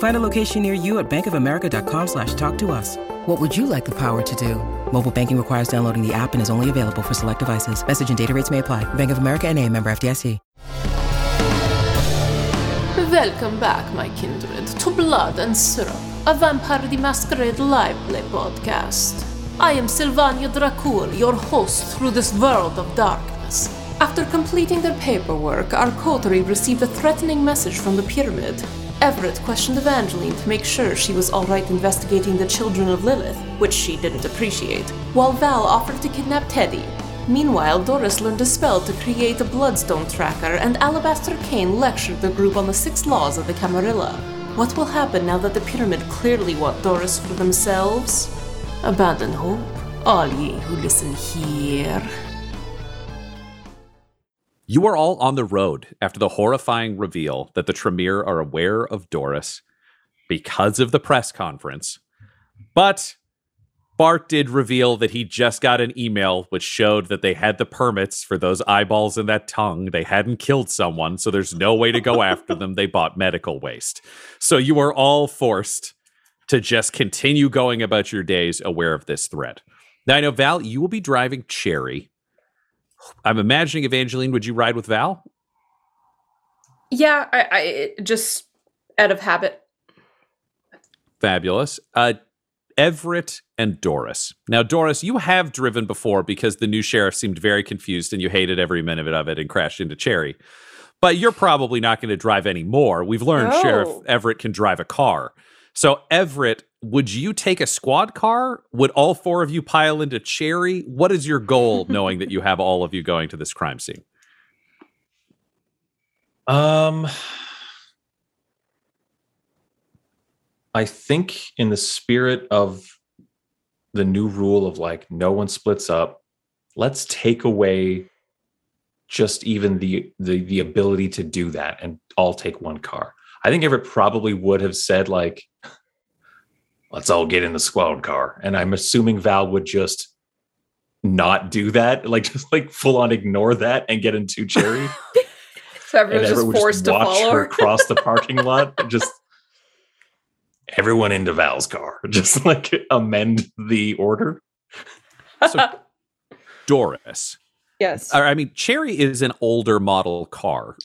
Find a location near you at bankofamerica.com slash talk to us. What would you like the power to do? Mobile banking requires downloading the app and is only available for select devices. Message and data rates may apply. Bank of America and a member FDIC. Welcome back, my kindred, to Blood and Syrup, a Vampire the Masquerade live play podcast. I am Sylvania Dracul, your host through this world of darkness. After completing their paperwork, our coterie received a threatening message from the pyramid. Everett questioned Evangeline to make sure she was alright investigating the children of Lilith, which she didn't appreciate, while Val offered to kidnap Teddy. Meanwhile, Doris learned a spell to create a bloodstone tracker, and Alabaster Kane lectured the group on the six laws of the Camarilla. What will happen now that the pyramid clearly want Doris for themselves? Abandon hope, all ye who listen here. You are all on the road after the horrifying reveal that the Tremere are aware of Doris because of the press conference. But Bart did reveal that he just got an email which showed that they had the permits for those eyeballs and that tongue. They hadn't killed someone, so there's no way to go after them. They bought medical waste. So you are all forced to just continue going about your days aware of this threat. Now, I know, Val, you will be driving Cherry. I'm imagining, Evangeline, would you ride with Val? Yeah, I, I just out of habit. Fabulous. Uh, Everett and Doris. Now, Doris, you have driven before because the new sheriff seemed very confused and you hated every minute of it and crashed into Cherry. But you're probably not going to drive anymore. We've learned. Sheriff Everett can drive a car. So, Everett, would you take a squad car? Would all four of you pile into Cherry? What is your goal knowing that you have all of you going to this crime scene? Um, I think in the spirit of the new rule of like no one splits up, let's take away just even the the the ability to do that and all take one car. I think Everett probably would have said like, let's all get in the squad car, and I'm assuming Val would just not do that, like just like full on ignore that and get into Cherry. So and everyone's Everett just would forced to watch follow her her. across the parking lot. Just everyone into Val's car. Just like amend the order. So, Doris, yes. I mean, Cherry is an older model car,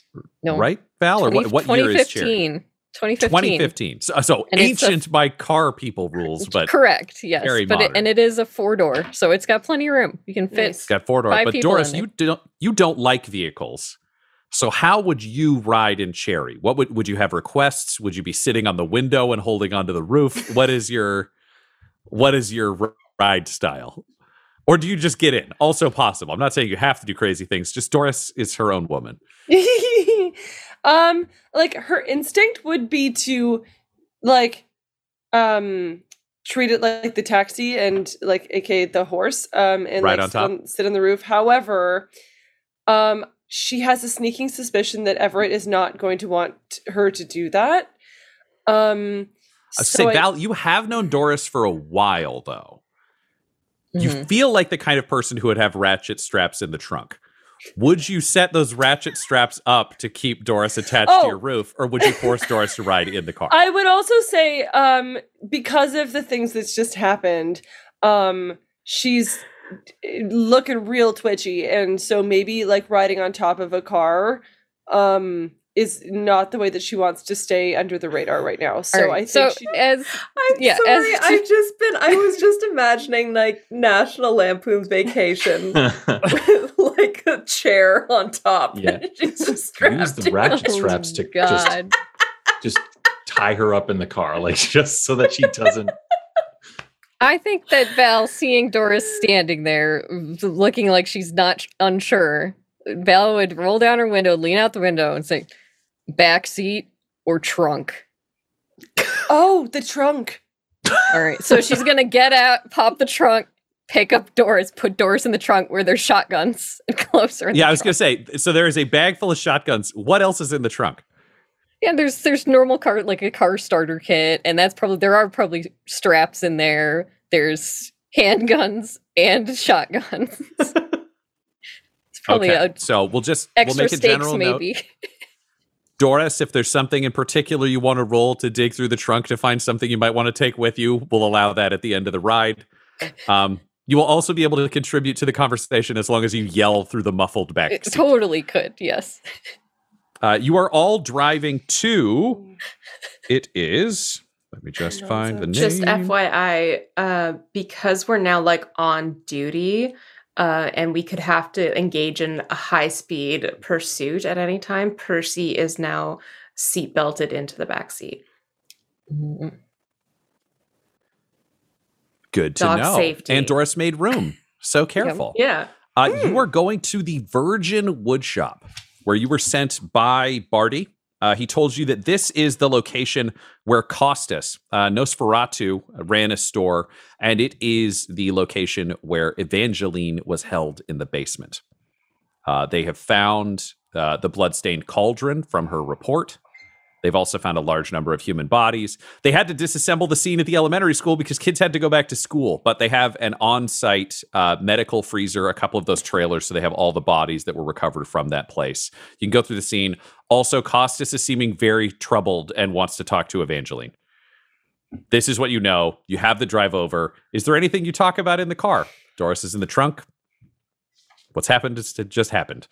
No. right, Val? Or what, what year is Cherry? 2015. 2015. 2015. So, so And it's a- ancient by car people rules, but Correct. Yes. very but it, and it is a four door, so it's got plenty of room. You can fit. Nice. got four door. But Doris, you it. don't you don't like vehicles. So how would you ride in Cherry? What would would you have requests? Would you be sitting on the window and holding onto the roof? What is your what is your ride style? Or do you just get in? Also possible. I'm not saying you have to do crazy things. Just Doris is her own woman. um, like her instinct would be to like um treat it like the taxi and like aka the horse um and Right like on sit, top. on, sit on the roof. However, um she has a sneaking suspicion that Everett is not going to want her to do that. Um I so say, I- Val, you have known Doris for a while, though. You Mhm. feel like the kind of person who would have ratchet straps in the trunk. Would you set those ratchet straps up to keep Doris attached Oh. to your roof, or would you force Doris to ride in the car? I would also say, um, because of the things that's just happened, um, she's looking real twitchy, and so maybe like riding on top of a car, um, is not the way that she wants to stay under the radar right now. So All right, I think so she, as I'm Yeah, sorry. as- I've just been. I was just imagining like National Lampoon's Vacation with like a chair on top. Yeah. and she's just strapped Use the ratchet Oh, straps to just God. just tie her up in the car, like just so that she doesn't. I think that Val, seeing Doris standing there, looking like she's not unsure, Val would roll down her window, lean out the window, and say, "Back seat or trunk." oh, the trunk. All right, so she's gonna get out, pop the trunk, pick up doors, put doors in the trunk where there's shotguns, and close her. Yeah, the I was going to say. So there is a bag full of shotguns. What else is in the trunk? Yeah, there's there's normal car like a car starter kit, and that's probably there are probably straps in there. There's handguns and shotguns. it's probably okay, a so we'll just we'll extra make a stakes, general note. maybe. Doris, if there's something in particular you want to roll to dig through the trunk to find something you might want to take with you, we'll allow that at the end of the ride. Um, you will also be able to contribute to the conversation as long as you yell through the muffled back. It totally could, yes. Uh, you are all driving to. It is. Let me just find the name. Just FYI, uh, because we're now like on duty, uh, and we could have to engage in a high speed pursuit at any time. Percy is now seat belted into the back seat. Good to dog know. safety. And Doris made room. So careful. Yeah. Uh, You are going to the Virgin Woodshop, where you were sent by Barty. Uh, he told you that this is the location where Costas, uh, Nosferatu, ran a store, and it is the location where Evangeline was held in the basement. Uh, they have found uh, the bloodstained cauldron from her report. They've also found a large number of human bodies. They had to disassemble the scene at the elementary school because kids had to go back to school, but they have an on site uh, medical freezer, a couple of those trailers, so they have all the bodies that were recovered from that place. You can go through the scene. Also, Costas is seeming very troubled and wants to talk to Evangeline. This is what you know. You have the drive over. Is there anything you talk about in the car? Doris is in the trunk. What's happened it just happened.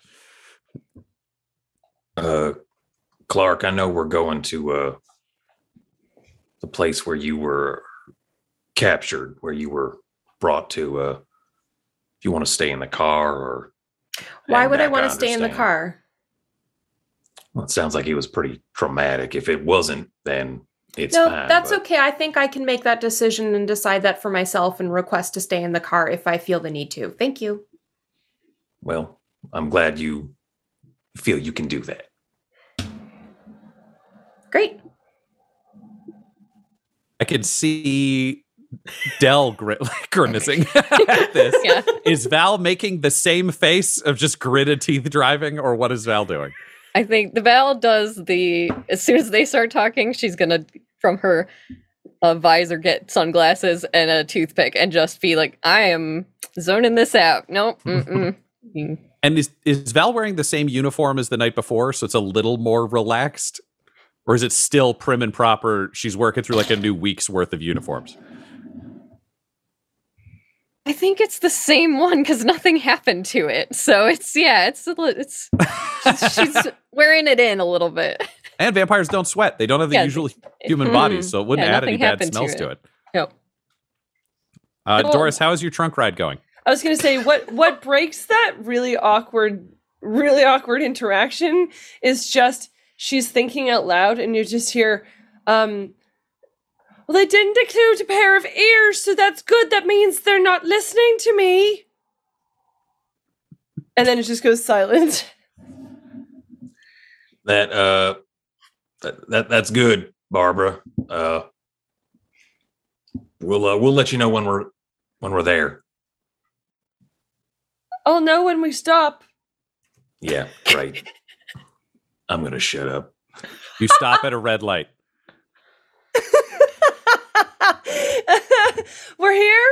Uh, Clark, I know we're going to uh, the place where you were captured, where you were brought to. Uh, if you want to stay in the car, or Why would I want to stay in the car? Well, it sounds like it was pretty traumatic. If it wasn't, then it's no, fine. that's but- okay. I think I can make that decision and decide that for myself and request to stay in the car if I feel the need to. Thank you. Well, I'm glad you feel you can do that. Great. I can see Del gri- grimacing at this. Yeah. Is Val making the same face of just gritted teeth driving, or what is Val doing? I think the Val does the as soon as they start talking, she's gonna from her uh, visor get sunglasses and a toothpick and just be like, I am zoning this out. Nope. Mm-mm. Mm. And is is Val wearing the same uniform as the night before, so it's a little more relaxed, or is it still prim and proper? She's working through like a new week's worth of uniforms. I think it's the same one because nothing happened to it. So it's yeah, it's a li- it's she's, she's wearing it in a little bit. And vampires don't sweat; they don't have the Yeah. usual human bodies, so it wouldn't Yeah, add any bad happened to smells to it. it. Yep. Uh, Well- Doris, how is your trunk ride going? I was gonna say what what breaks that really awkward, really awkward interaction is just she's thinking out loud and you just hear, um, well, they didn't include a pair of ears, so that's good. That means they're not listening to me. And then it just goes silent. That uh, that, that that's good, Barbara. Uh, we'll uh, we'll let you know when we're when we're there. I'll know when we stop. Yeah, right. I'm gonna shut up. You stop at a red light. We're here.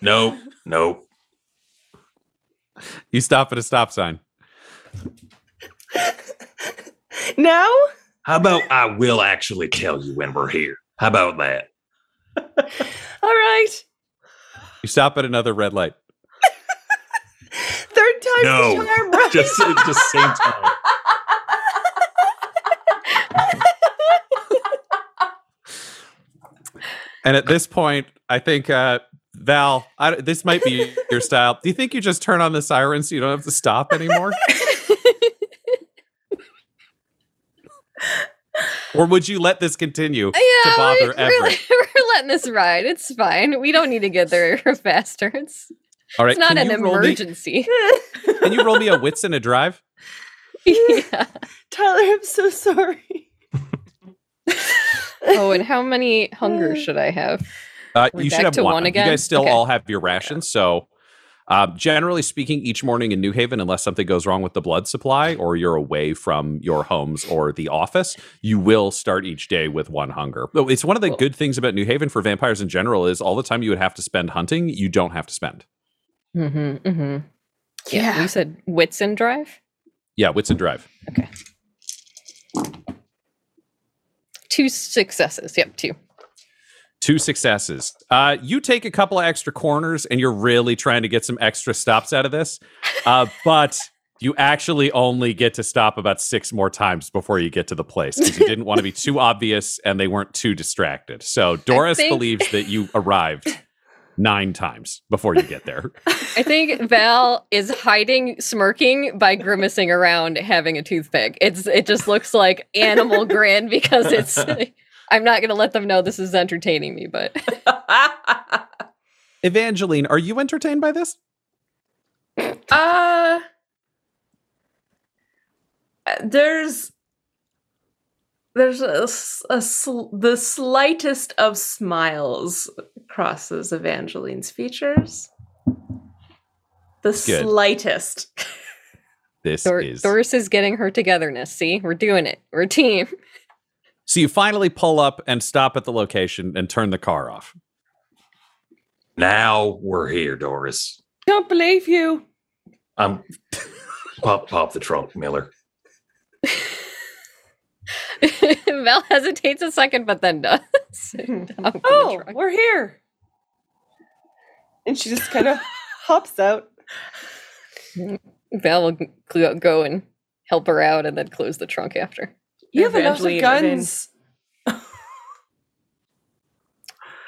Nope. Nope. You stop at a stop sign. No? How about I will actually tell you when we're here? How about that? All right. You stop at another red light. Third time's No. the charm, right? Just just same time. And at this point, I think uh, Val, I, this might be your style. Do you think you just turn on the siren so you don't have to stop anymore? or would you let this continue to bother we're, Everett? we're, we're letting this ride. It's fine. We don't need to get there faster. It's, All right, it's not can an you roll me- emergency. can you roll me a wits and a drive? yeah. Tyler, I'm so sorry. Oh, and how many hunger should I have? Uh, We're you should have to one. one You guys still Okay. all have your rations. So, um, generally speaking, each morning in New Haven, unless something goes wrong with the blood supply or you're away from your homes or the office, you will start each day with one hunger. It's one of the Cool. good things about New Haven for vampires in general is all the time you would have to spend hunting, you don't have to spend. Mm-hmm. Mm-hmm. Yeah. Yeah. You said Whitson Drive? Yeah, wits Drive. drive. Two successes. Yep, two. Two successes. Uh, you take a couple of extra corners and you're really trying to get some extra stops out of this. Uh, but you actually only get to stop about six more times before you get to the place because you didn't want to be too obvious and they weren't too distracted. So Doris think- believes that you arrived nine times before you get there. I think Val is hiding, smirking by grimacing around, having a toothpick. It's it just looks like animal grin because it's. I'm not going to let them know this is entertaining me, but Evangeline, are you entertained by this? Uh there's there's a, s- a sl- the slightest of smiles crosses Evangeline's features. The slightest. This Dor- is. Doris is getting her togetherness. See, we're doing it. We're a team. So you finally pull up and stop at the location and turn the car off. Now we're here, Doris. Don't believe you. I'm pop pop the trunk, Miller. Val hesitates a second, but then does. Hmm. Open the Oh, we're here. And she just kind of hops out. Val will gl- go and help her out, and then close the trunk after. You have enough of guns.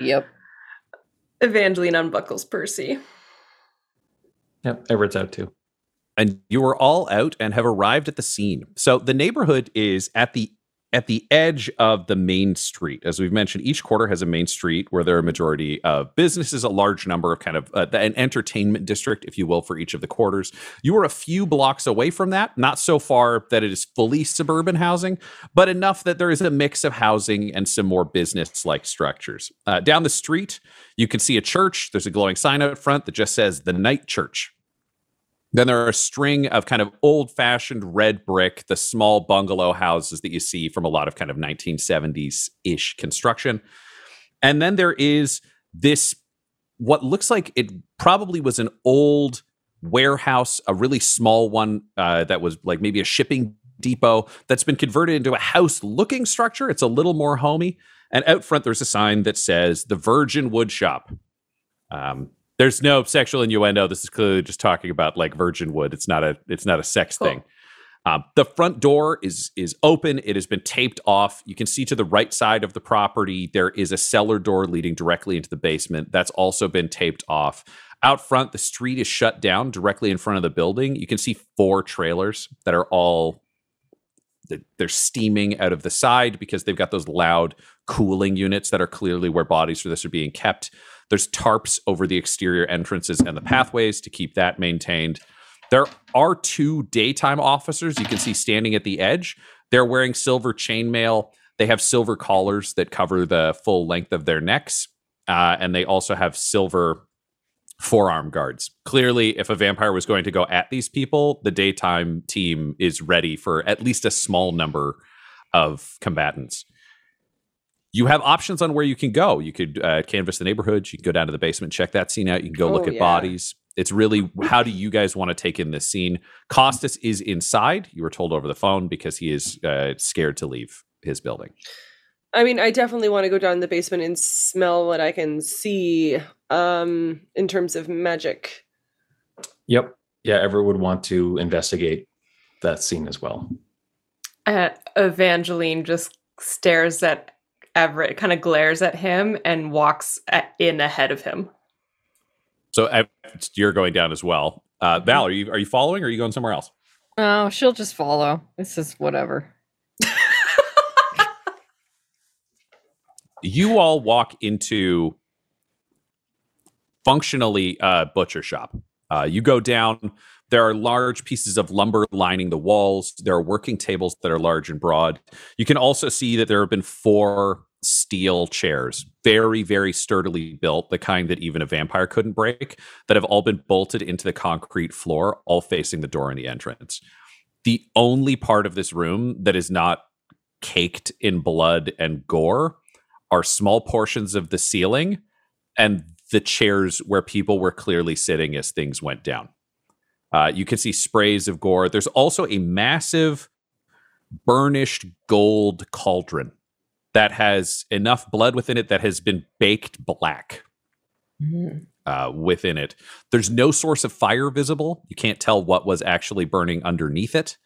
Yep. Evangeline unbuckles Percy. Yep, Everett's out too. and you are all out and have arrived at the scene. So the neighborhood is at the at the edge of the main street. As we've mentioned, each quarter has a main street where there are a majority of businesses, a large number of kind of uh, an entertainment district, if you will, for each of the quarters. You are a few blocks away from that, not so far that it is fully suburban housing, but enough that there is a mix of housing and some more business like structures. Uh, down the street, you can see a church. There's a glowing sign out front that just says the Night Church. Then there are a string of kind of old fashioned red brick, the small bungalow houses that you see from a lot of kind of 1970s ish construction. And then there is this, what looks like it probably was an old warehouse, a really small one uh, that was like maybe a shipping depot that's been converted into a house looking structure. It's a little more homey. And out front, there's a sign that says the Virgin Wood Shop. Um, there's no sexual innuendo. This is clearly just talking about like virgin wood. It's not a it's not a sex Cool. thing. Um, the front door is is open. It has been taped off. You can see to the right side of the property there is a cellar door leading directly into the basement. That's also been taped off. Out front, the street is shut down directly in front of the building. You can see four trailers that are all they're- they're steaming out of the side because they've got those loud cooling units that are clearly where bodies for this are being kept. There's tarps over the exterior entrances and the pathways to keep that maintained. There are two daytime officers you can see standing at the edge. They're wearing silver chainmail. They have silver collars that cover the full length of their necks. Uh, and they also have silver forearm guards. Clearly, if a vampire was going to go at these people, the daytime team is ready for at least a small number of combatants. You have options on where you can go. You could uh, canvas the neighborhood. You can go down to the basement, check that scene out. You can go look Oh, at yeah. bodies. It's really how do you guys want to take in this scene? Costas is inside. You were told over the phone because he is uh, scared to leave his building. I mean, I definitely want to go down the basement and smell what I can see um in terms of magic. Yep. Yeah, Everett would want to investigate that scene as well. Uh, Evangeline just stares at Everett, kind of glares at him, and walks at, in ahead of him. So you're going down as well. Uh, Mm-hmm. Val, are you are you following or are you going somewhere else? Oh, she'll just follow. This is whatever. you all walk into functionally a butcher shop. Uh, you go down. There are large pieces of lumber lining the walls. There are working tables that are large and broad. You can also see that there have been four steel chairs, very, very sturdily built, the kind that even a vampire couldn't break, that have all been bolted into the concrete floor, all facing the door in the entrance. The only part of this room that is not caked in blood and gore are small portions of the ceiling and the chairs where people were clearly sitting as things went down. Uh, you can see sprays of gore. There's also a massive burnished gold cauldron that has enough blood within it that has been baked black uh, within it. There's no source of fire visible. You can't tell what was actually burning underneath it,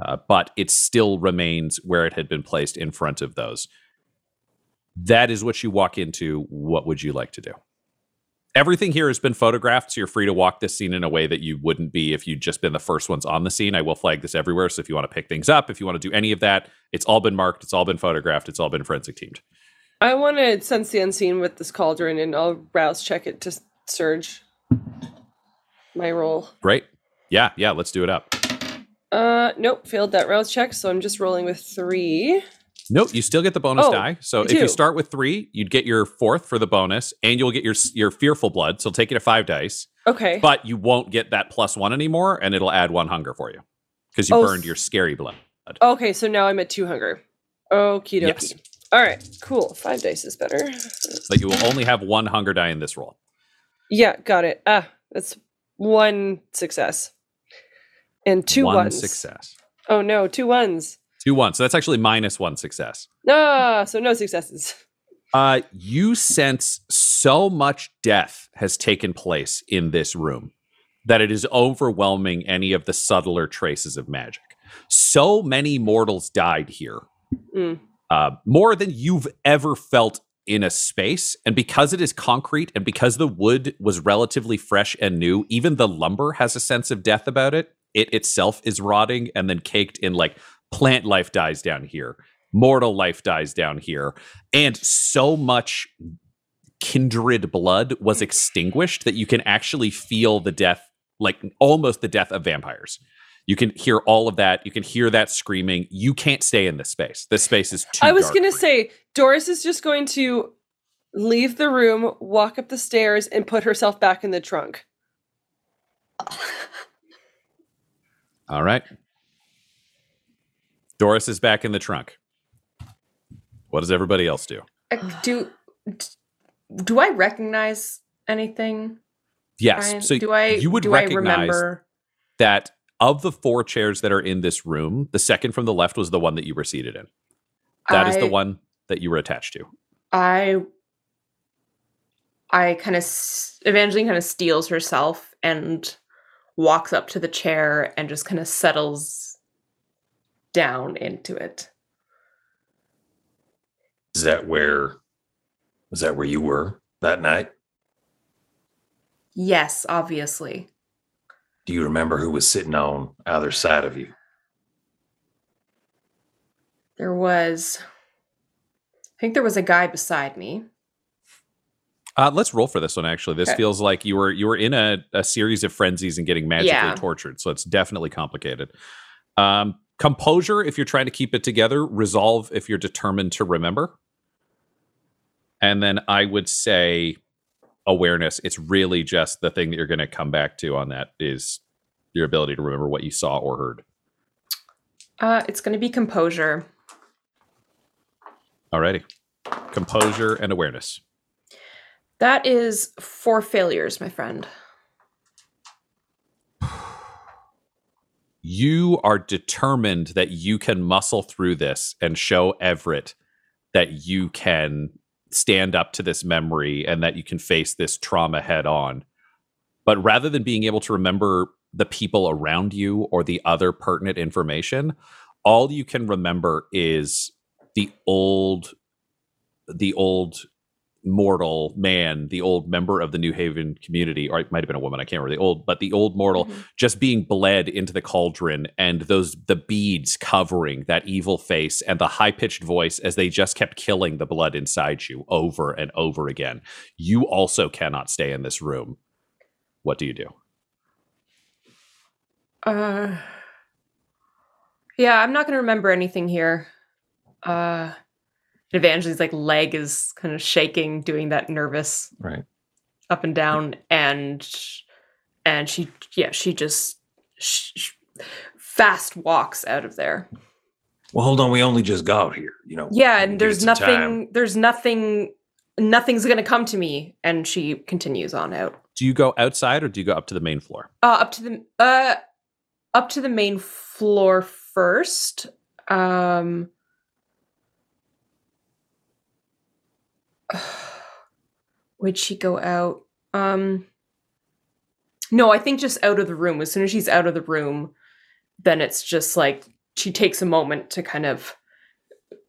uh, but it still remains where it had been placed in front of those. That is what you walk into. What would you like to do? Everything here has been photographed, so you're free to walk this scene in a way that you wouldn't be if you'd just been the first ones on the scene. I will flag this everywhere, so if you want to pick things up, if you want to do any of that, it's all been marked, it's all been photographed, it's all been forensic teamed. I want to sense the unseen with this cauldron, and I'll rouse check it to surge. My roll. Great. Yeah, yeah, let's do it up. Uh, nope, failed that rouse check, so I'm just rolling with three. Nope, you still get the bonus Oh, die. So if you start with three, you'd get your fourth for the bonus, and you'll get your your fearful blood. So take it to five dice, Okay. but you won't get that plus one anymore, and it'll add one hunger for you because you Oh, burned your scary blood. Okay, so now I'm at two hunger. Okie dokie. Yes. All right, cool. Five dice is better. But you will only have one hunger die in this roll. Yeah, got it. Ah, that's one success. And two one ones. success, Oh no, two ones. Two ones. So that's actually minus one success. Ah, so no successes. Uh, you sense so much death has taken place in this room that it is overwhelming any of the subtler traces of magic. So many mortals died here, Mm. uh, more than you've ever felt in a space. And because it is concrete and because the wood was relatively fresh and new, even the lumber has a sense of death about it. It itself is rotting and then caked in like plant life dies down here, mortal life dies down here. And so much kindred blood was mm. extinguished that you can actually feel the death, like almost the death of vampires. You can hear all of that. You can hear that screaming. You can't stay in this space. This space is too I was dark gonna say Doris is just going to leave the room, walk up the stairs, and put herself back in the trunk. All right. Doris is back in the trunk. What does everybody else do? Uh, Do do I recognize anything? Yes. Brian? so do I you would do I recognize remember? that of the four chairs that are in this room, the second from the left was the one that you were seated in. That is the one that you were attached to. I I kind of Evangeline kind of steels herself and walks up to the chair and just kind of settles down into it. Is that where is that where you were that night? Yes, obviously. Do you remember who was sitting on either side of you? There was I think there was a guy beside me. Uh, let's roll for this one. Actually, this Okay. feels like you were you were in a, a series of frenzies and getting magically Yeah. tortured. So it's definitely complicated. Um, composure if you're trying to keep it together. Resolve if you're determined to remember. And then I would say awareness. It's really just the thing that you're going to come back to on that is your ability to remember what you saw or heard. Uh it's going to be composure. Alrighty. composure, and awareness. That is four failures, my friend. You are determined that you can muscle through this and show Everett that you can stand up to this memory and that you can face this trauma head on. But rather than being able to remember the people around you or the other pertinent information, all you can remember is the old the old mortal man, the old member of the New Haven community, or it might have been a woman, I can't remember the old, but the old mortal Mhm. just being bled into the cauldron and those the beads covering that evil face and the high-pitched voice as they just kept killing the blood inside you over and over again. You also cannot stay in this room. What do you do? Uh, yeah, I'm not going to remember anything here. Uh, Evangeline's like leg is kind of shaking, doing that nervous Right. up and down, and and she yeah she just sh- sh- fast walks out of there. Well, hold on. We only just got here. You know. Yeah, and there's nothing. time. There's nothing. Nothing's going to come to me, and she continues on out. Do you go outside or do you go up to the main floor? Uh, up to the uh, up to the main floor first. Um, would she go out? Um, no, I think just out of the room. As soon as she's out of the room, then it's just like she takes a moment to kind of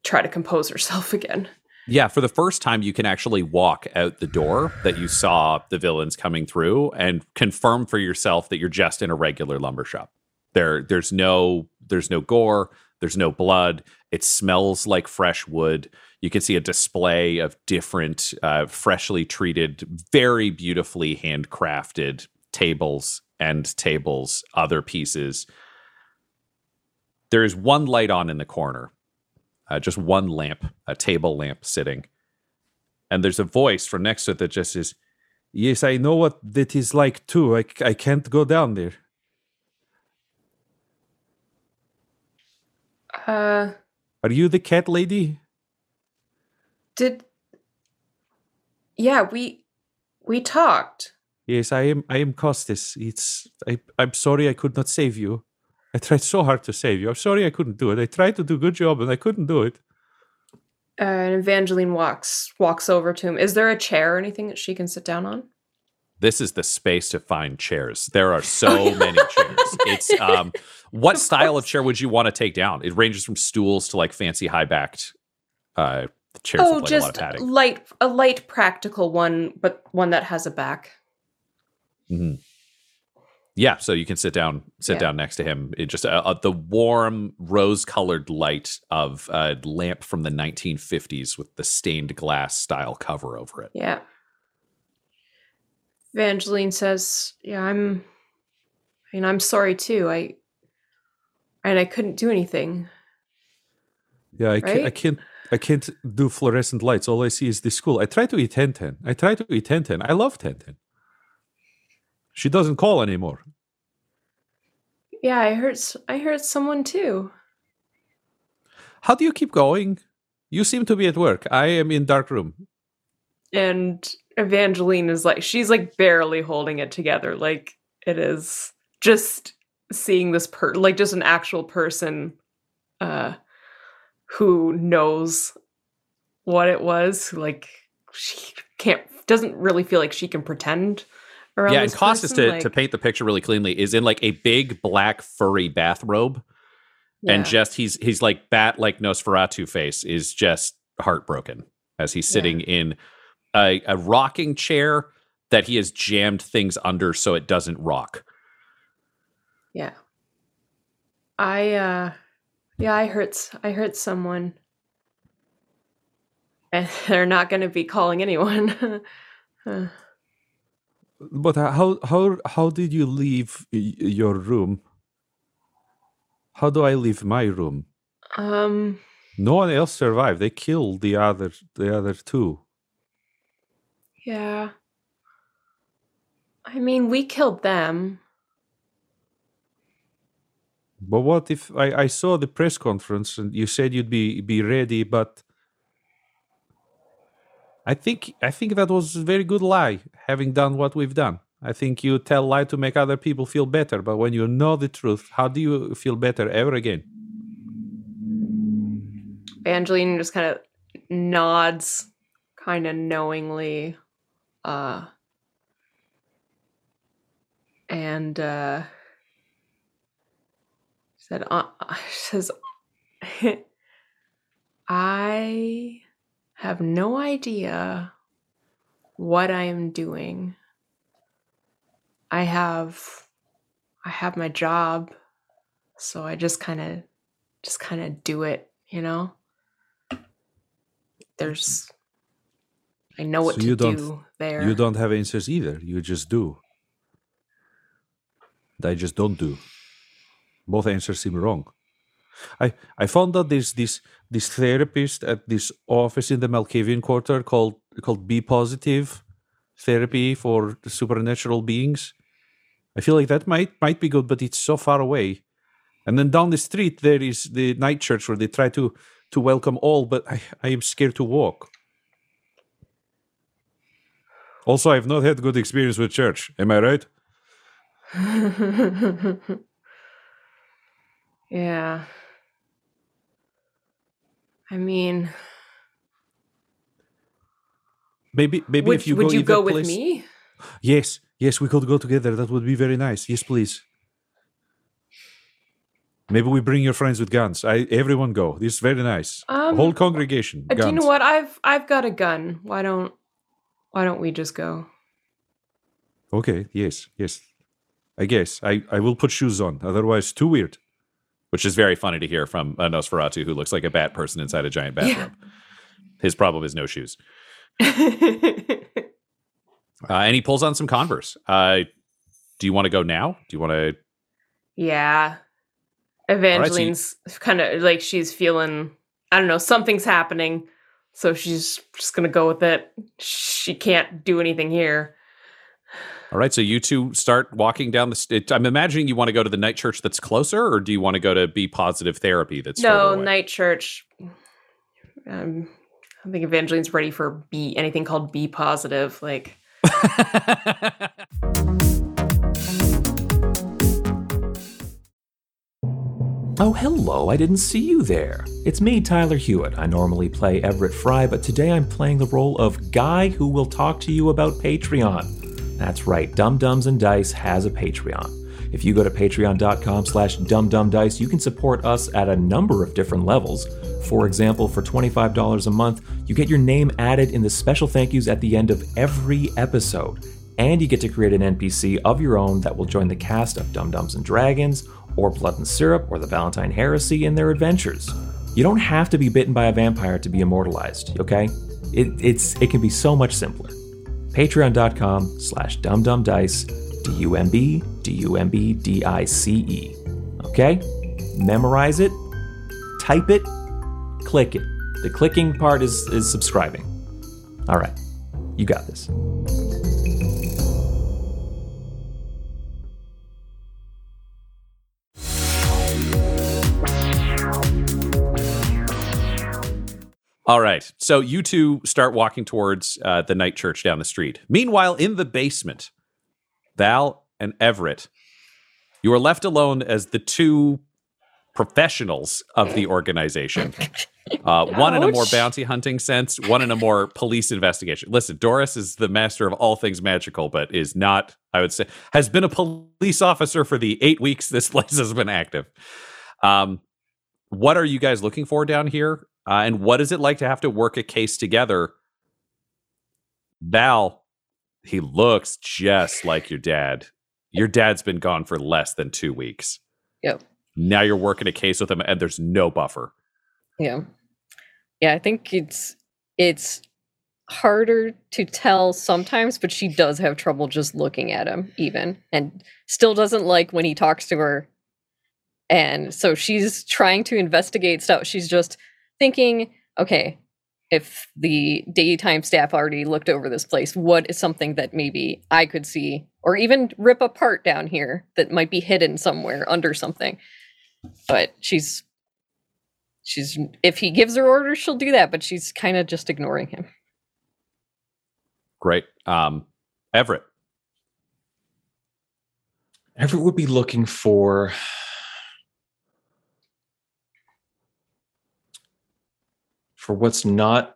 try to compose herself again. Yeah, for the first time, you can actually walk out the door that you saw the villains coming through and confirm for yourself that you're just in a regular lumber shop. There, there's no, there's no gore, there's no blood. It smells like fresh wood. You can see a display of different, uh, freshly treated, very beautifully handcrafted tables and tables, other pieces. There is one light on in the corner uh, just one lamp, a table lamp sitting. And there's a voice from next to it that just says, Yes, I know what that is like too. I, I can't go down there. Uh, Are you the cat lady? Did yeah we we talked. Yes, I am. I am Costas. It's. I, I'm sorry I could not save you. I tried so hard to save you. I'm sorry I couldn't do it. I tried to do a good job and I couldn't do it. Uh, and Evangeline walks walks over to him. Is there a chair or anything that she can sit down on? This is the space to find chairs. There are so many chairs. It's um, what Of style of chair would you want to take down? It ranges from stools to like fancy high backed uh, chairs oh, with like just a lot of padding. light a light practical one, but one that has a back. Mhm. Yeah, so you can sit down, sit Yeah. down next to him. It just uh, uh, the warm rose-colored light of a lamp from the 1950s with the stained glass style cover over it. Yeah. Evangeline says, "Yeah, I'm. I mean, I'm sorry too. I. And I couldn't do anything. Yeah, I, can't- I can't. I can't do fluorescent lights. All I see is this school. I try to eat Tenten. I try to eat Tenten. I love Tenten. She doesn't call anymore. Yeah, I heard. I heard someone too. How do you keep going? You seem to be at work. I am in dark room. And Evangeline is like, she's like barely holding it together. Like it is just seeing this per, like just an actual person, uh, who knows what it was. Like she can't, doesn't really feel like she can pretend. Around yeah, and Costas to, like- to paint the picture really cleanly is in like a big black furry bathrobe. and just he's he's like bat like Nosferatu face is just heartbroken as he's sitting in a, a rocking chair that he has jammed things under so it doesn't rock. Yeah. I uh yeah, I hurt I hurt someone. And they're not going to be calling anyone. But how how how did you leave your room? How do I leave my room? um No one else survived. They killed the other the other two. yeah. I mean, we killed them. But what if I, I saw the press conference and you said you'd be be ready, but I think I think that was a very good lie, having done what we've done. I think you tell lie to make other people feel better, but when you know the truth, how do you feel better ever again? Evangeline just kind of nods, kind of knowingly, uh, and uh, said, uh, says, I have no idea what I am doing. I have I have my job, so I just kind of just kind of do it, you know? There's I know what So to you don't- do there. You don't have answers either. You just do. I just don't do. Both answers seem wrong. I I found out there's this this therapist at this office in the Malkavian Quarter called called Be Positive Therapy for Supernatural Beings. I feel like that might might be good, but it's so far away. And then down the street there is the night church where they try to to welcome all, but I, I am scared to walk. Also, I've not had good experience with church. Am I right? yeah. I mean, Maybe maybe would, if you would go, you go with place- me? Yes, yes, we could go together. That would be very nice. Yes, please. Maybe we bring your friends with guns. I everyone go. This is very nice. Um, Whole congregation. Uh, do you know what? I've I've got a gun. Why don't why don't we just go? Okay. Yes. Yes. I guess I I will put shoes on. Otherwise, too weird. Which is very funny to hear from a Nosferatu who looks like a bat person inside a giant bathrobe. His problem is no shoes. Uh, and he pulls on some Converse. Uh, do you want to go now? Do you want to? yeah. so you- Evangeline's kind of like she's feeling I don't know, something's happening. So she's just going to go with it. She can't do anything here. All right, so you two start walking down the. St- I'm imagining you want to go to the night church that's closer, or do you want to go to Be Positive Therapy that's no, away? night church. Um, I don't think Evangeline's ready for B anything called B positive. Like Oh, hello, I didn't see you there. It's me, Tyler Hewitt. I normally play Everett Fry, but today I'm playing the role of Guy who will talk to you about Patreon. That's right, Dumb Dumbs and Dice has a Patreon. If you go to patreon.com slash dumbdumbdice, you can support us at a number of different levels. For example, for $25 a month, you get your name added in the special thank yous at the end of every episode. And you get to create an NPC of your own that will join the cast of Dumb Dumbs and Dragons, or Blood and Syrup, or the Valentine Heresy in their adventures. You don't have to be bitten by a vampire to be immortalized, okay? It, it's, it can be so much simpler. Patreon.com slash dumbdumbdice, D-U-M-B, D-U-M-B, D-I-C-E. Okay? Memorize it, type it, click it. The clicking part is, is subscribing. All right, you got this. All right, so you two start walking towards uh, the night church down the street. Meanwhile, in the basement, Val and Everett, you are left alone as the two professionals of the organization. Uh, one in a more bounty hunting sense, one in a more police investigation. Listen, Doris is the master of all things magical, but is not, I would say, has been a police officer for the eight weeks this place has been active. Um, what are you guys looking for down here? Uh, and what is it like to have to work a case together? Val, he looks just like your dad. Your dad's been gone for less than two weeks. Yep. Now you're working a case with him, and there's no buffer. Yeah. Yeah, I think it's it's harder to tell sometimes, but she does have trouble just looking at him even and still doesn't like when he talks to her. And so she's trying to investigate stuff. She's just thinking, okay, if the daytime staff already looked over this place, what is something that maybe I could see or even rip apart down here that might be hidden somewhere under something? But she's she's if he gives her orders she'll do that but she's kind of just ignoring him Great. Um, Everett. Everett would be looking for for what's not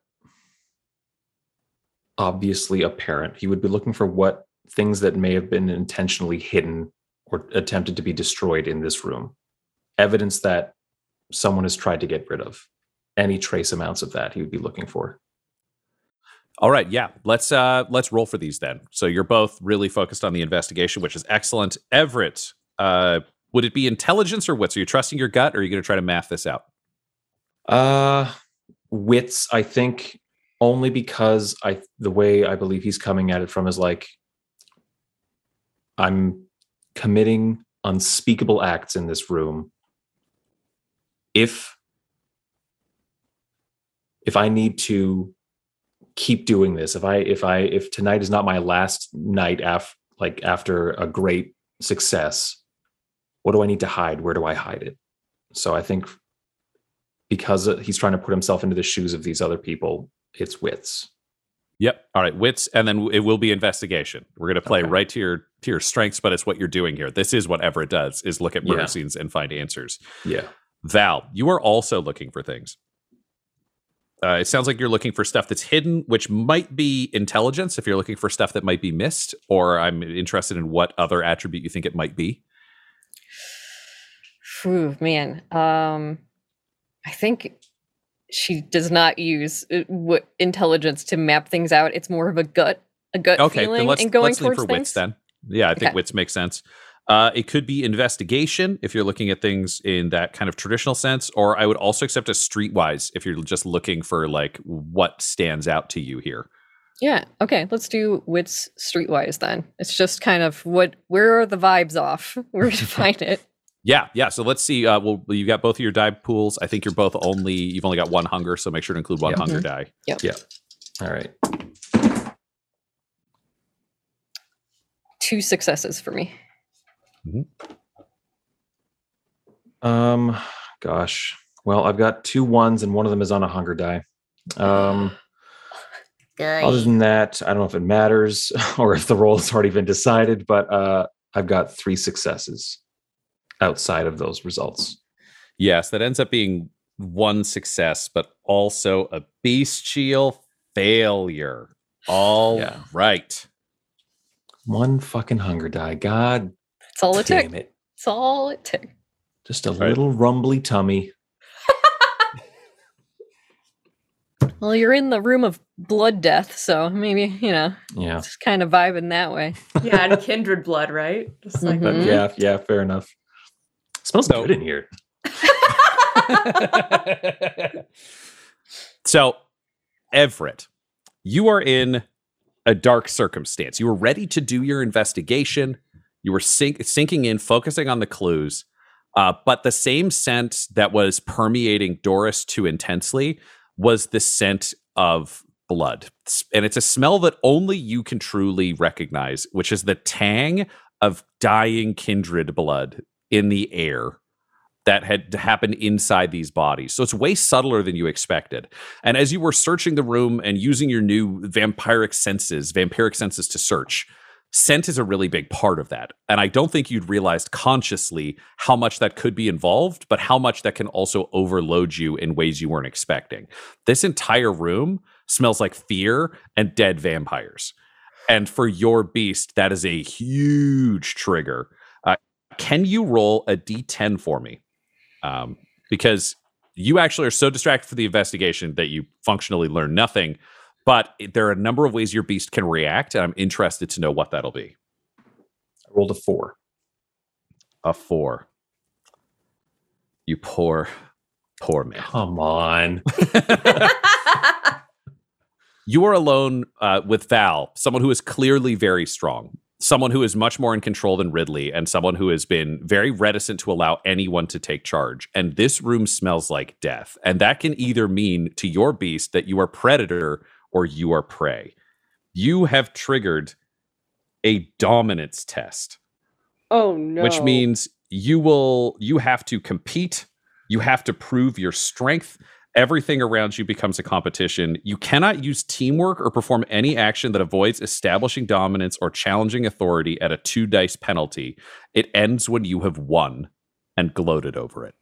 obviously apparent. He would be looking for what things that may have been intentionally hidden or attempted to be destroyed in this room. Evidence that someone has tried to get rid of. Any trace amounts of that he would be looking for. All right, yeah. Let's uh let's roll for these then. So you're both really focused on the investigation, which is excellent. Everett, uh would it be intelligence or what? So you're trusting your gut or are you going to try to math this out? Uh wits, I think only because I the way I believe he's coming at it from is like I'm committing unspeakable acts in this room. If if I need to keep doing this, if I if I if tonight is not my last night after like after a great success, what do I need to hide? Where do I hide it? So I think because he's trying to put himself into the shoes of these other people, it's wits. Yep. All right, wits, and then it will be investigation. We're going to play Okay. right to your to your strengths, but it's what you're doing here. This is what Everett does: is look at murder Yeah. scenes and find answers. Yeah. Val, you are also looking for things. Uh, it sounds like you're looking for stuff that's hidden, which might be intelligence. If you're looking for stuff that might be missed, or I'm interested in what other attribute you think it might be. Phew, man. Um, I think she does not use uh, intelligence to map things out. It's more of a gut, a gut Okay, feeling let's and going let's towards for things. wits then. Yeah, I think Okay. wits makes sense. Uh, it could be investigation if you're looking at things in that kind of traditional sense, or I would also accept a streetwise if you're just looking for like what stands out to you here. Yeah. Okay. Let's do wits streetwise then. It's just kind of what. Where are the vibes off? Where to find it? Yeah, yeah. So let's see. Uh, well, you got both of your die pools. I think you're both only you've only got one hunger, so make sure to include one Yeah. hunger Mhm. die. Yep. Yeah. All right. Two successes for me. Um, gosh. Well, I've got two ones, and one of them is on a hunger die. Um, other than that, I don't know if it matters or if the roll has already been decided, but uh, I've got three successes outside of those results. Yes, that ends up being one success, but also a bestial failure. All right. Yeah. One fucking hunger die. God That's all it took. damn it. That's all it took. Just a Right. little rumbly tummy. Well, you're in the room of blood death, so maybe you know, Yeah. just kind of vibing that way. yeah, and kindred blood, right? Just like But Mhm. yeah, yeah, fair enough. Smells So- good in here. so, Everett, you are in a dark circumstance. You were ready to do your investigation. You were sink- sinking in, focusing on the clues. Uh, but the same scent that was permeating Doris too intensely was the scent of blood. And it's a smell that only you can truly recognize, which is the tang of dying kindred blood in the air that had happened inside these bodies. So it's way subtler than you expected. And as you were searching the room and using your new vampiric senses, vampiric senses to search, scent is a really big part of that. And I don't think you'd realized consciously how much that could be involved, but how much that can also overload you in ways you weren't expecting. This entire room smells like fear and dead vampires. And for your beast, that is a huge trigger. Can you roll a d10 for me? Um, because you actually are so distracted for the investigation that you functionally learn nothing. But there are a number of ways your beast can react, and I'm interested to know what that'll be. I rolled a four. A four. You poor, poor man. Come on. you are alone uh, with Val, someone who is clearly very strong, someone who is much more in control than Ridley, and someone who has been very reticent to allow anyone to take charge. And this room smells like death. And that can either mean to your beast that you are predator or you are prey. You have triggered a dominance test Oh no. which means you will you have to compete you have to prove your strength Everything around you becomes a competition. You cannot use teamwork or perform any action that avoids establishing dominance or challenging authority at a two dice penalty. It ends when you have won and gloated over it.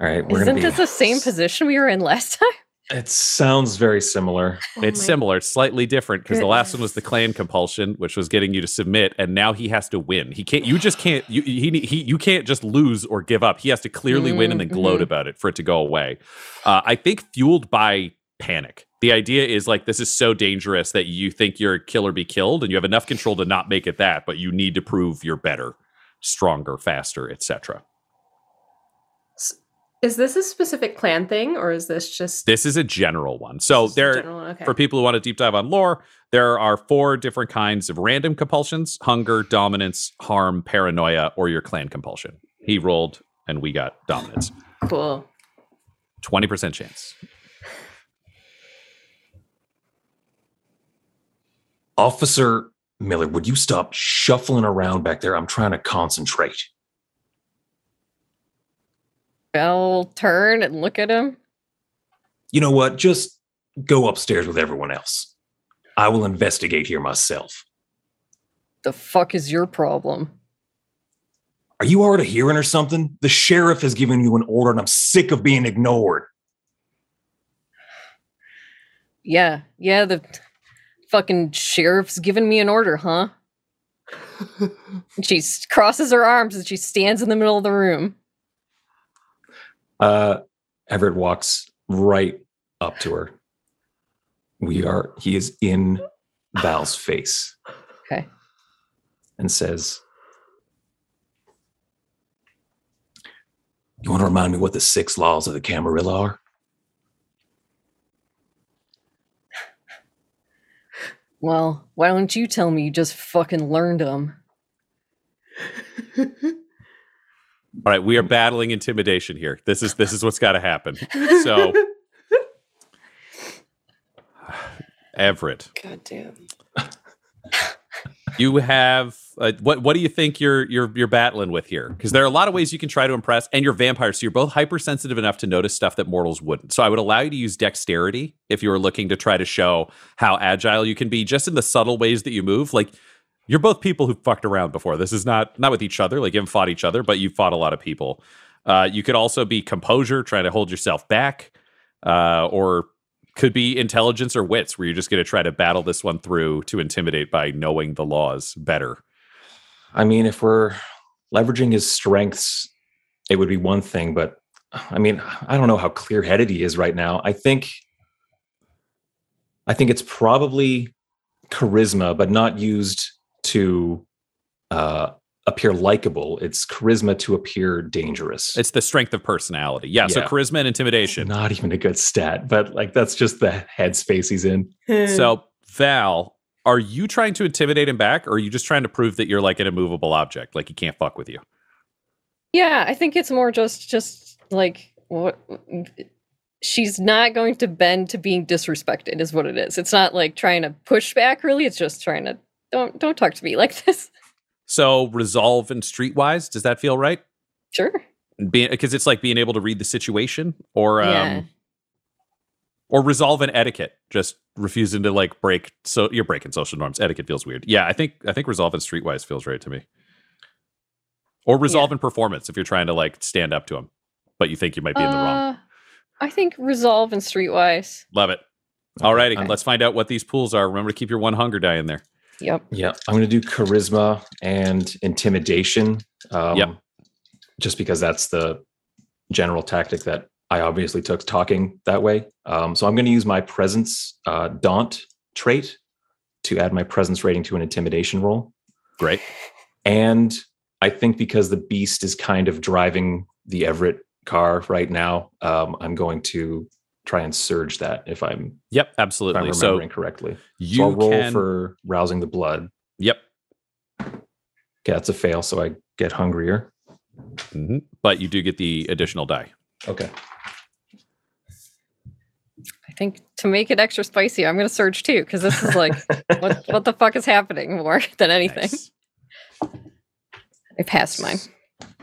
All right, we're Isn't be. this the same position we were in last time? It sounds very similar. it's similar. It's slightly different because the last one was the clan compulsion, which was getting you to submit, and now he has to win. He can't. You just can't. You he, he you can't just lose or give up. He has to clearly win and then gloat Mhm. about it for it to go away. Uh, I think fueled by panic. The idea is like this is so dangerous that you think you're a kill or be killed, and you have enough control to not make it that, but you need to prove you're better, stronger, faster, etc. Is this a specific clan thing, or is this just This is a general one. So there, one? Okay. For people who want to deep dive on lore, there are four different kinds of random compulsions hunger, dominance, harm, paranoia, or your clan compulsion. He rolled and we got dominance. cool. 20% chance. Officer Miller, would you stop shuffling around back there? I'm trying to concentrate. I'll turn and look at him. You know what? Just go upstairs with everyone else. I will investigate here myself. The fuck is your problem? Are you hard of hearing or something? The sheriff has given you an order and I'm sick of being ignored. Yeah, yeah, the fucking sheriff's giving me an order, huh? She crosses her arms and she stands in the middle of the room. Uh, Everett walks right up to her. We are, he is in Val's face Okay. and says, You want to remind me what the six laws of the Camarilla are? Well, why don't you tell me you just fucking learned them? All right, we are battling intimidation here. This is this is what's got to happen. So, Everett, God damn. you have uh, what what do you think you're you're you're battling with here because there are a lot of ways you can try to impress and you're vampires so you're both hypersensitive enough to notice stuff that mortals wouldn't so i would allow you to use dexterity if you were looking to try to show how agile you can be just in the subtle ways that you move like you're both people who fucked around before. This is not not with each other like you haven't fought each other but you've fought a lot of people. Uh, you could also be composure trying to hold yourself back uh, or could be intelligence or wits where you're just going to try to battle this one through to intimidate by knowing the laws better. I mean, if we're leveraging his strengths, it would be one thing, but I mean, I don't know how clear headed he is right now. I think I think it's probably charisma, but not used to uh, appear likable. It's charisma to appear dangerous. it's the strength of personality yeah, so charisma and intimidation not even a good stat, but like that's just the headspace he's in. so val are you trying to intimidate him back or are you just trying to prove that you're like an immovable object like he can't fuck with you Yeah, I think it's more just just like what she's not going to bend to being disrespected is what it is. It's not like trying to push back really, it's just trying to don't don't talk to me like this. so resolve and streetwise does that feel right Sure. because it's like being able to read the situation or um Yeah. or resolve and etiquette just refusing to like break so you're breaking social norms etiquette feels weird yeah i think i think resolve and streetwise feels right to me or resolve Yeah. in performance if you're trying to like stand up to him but you think you might be in the wrong Uh, I think resolve and streetwise. love it alrighty Okay. let's find out what these pools are remember to keep your one hunger die in there Yep. Yeah, I'm going to do charisma and intimidation. Um, Yep. Just because that's the general tactic that I obviously took talking that way. Um, so I'm going to use my presence uh, daunt trait to add my presence rating to an intimidation roll. great And I think because the beast is kind of driving the Everett car right now, um, I'm going to try and surge that if I'm, yep if I'm absolutely remembering so correctly. you so I'll roll can for rousing the blood. yep Okay, that's a fail, so I get hungrier. Mhm. but you do get the additional die Okay. I think to make it extra spicy, I'm gonna surge too, because this is like what what the fuck is happening more than anything. Nice. I passed mine.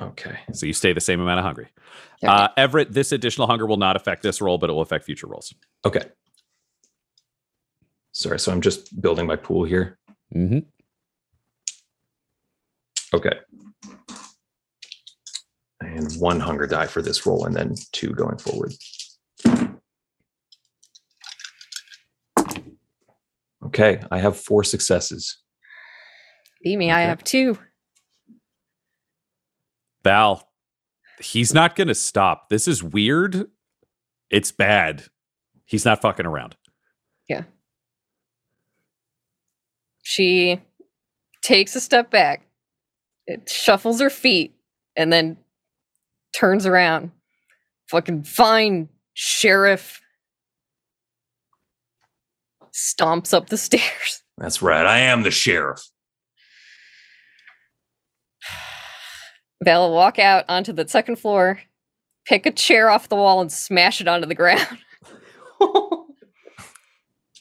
Okay. So you stay the same amount of hungry. Okay. Uh, Everett, this additional hunger will not affect this roll, but it will affect future rolls. Okay. Sorry, so I'm just building my pool here. Mm-hmm. Okay. And one hunger die for this roll, and then two going forward. Okay, I have four successes. Beat me. I have two. Val, he's not going to stop. This is weird. It's bad. He's not fucking around. Yeah. She takes a step back, it shuffles her feet, and then turns around. Fucking fine, sheriff. Stomps up the stairs. That's right. I am the sheriff. Val will walk out onto the second floor, pick a chair off the wall, and smash it onto the ground.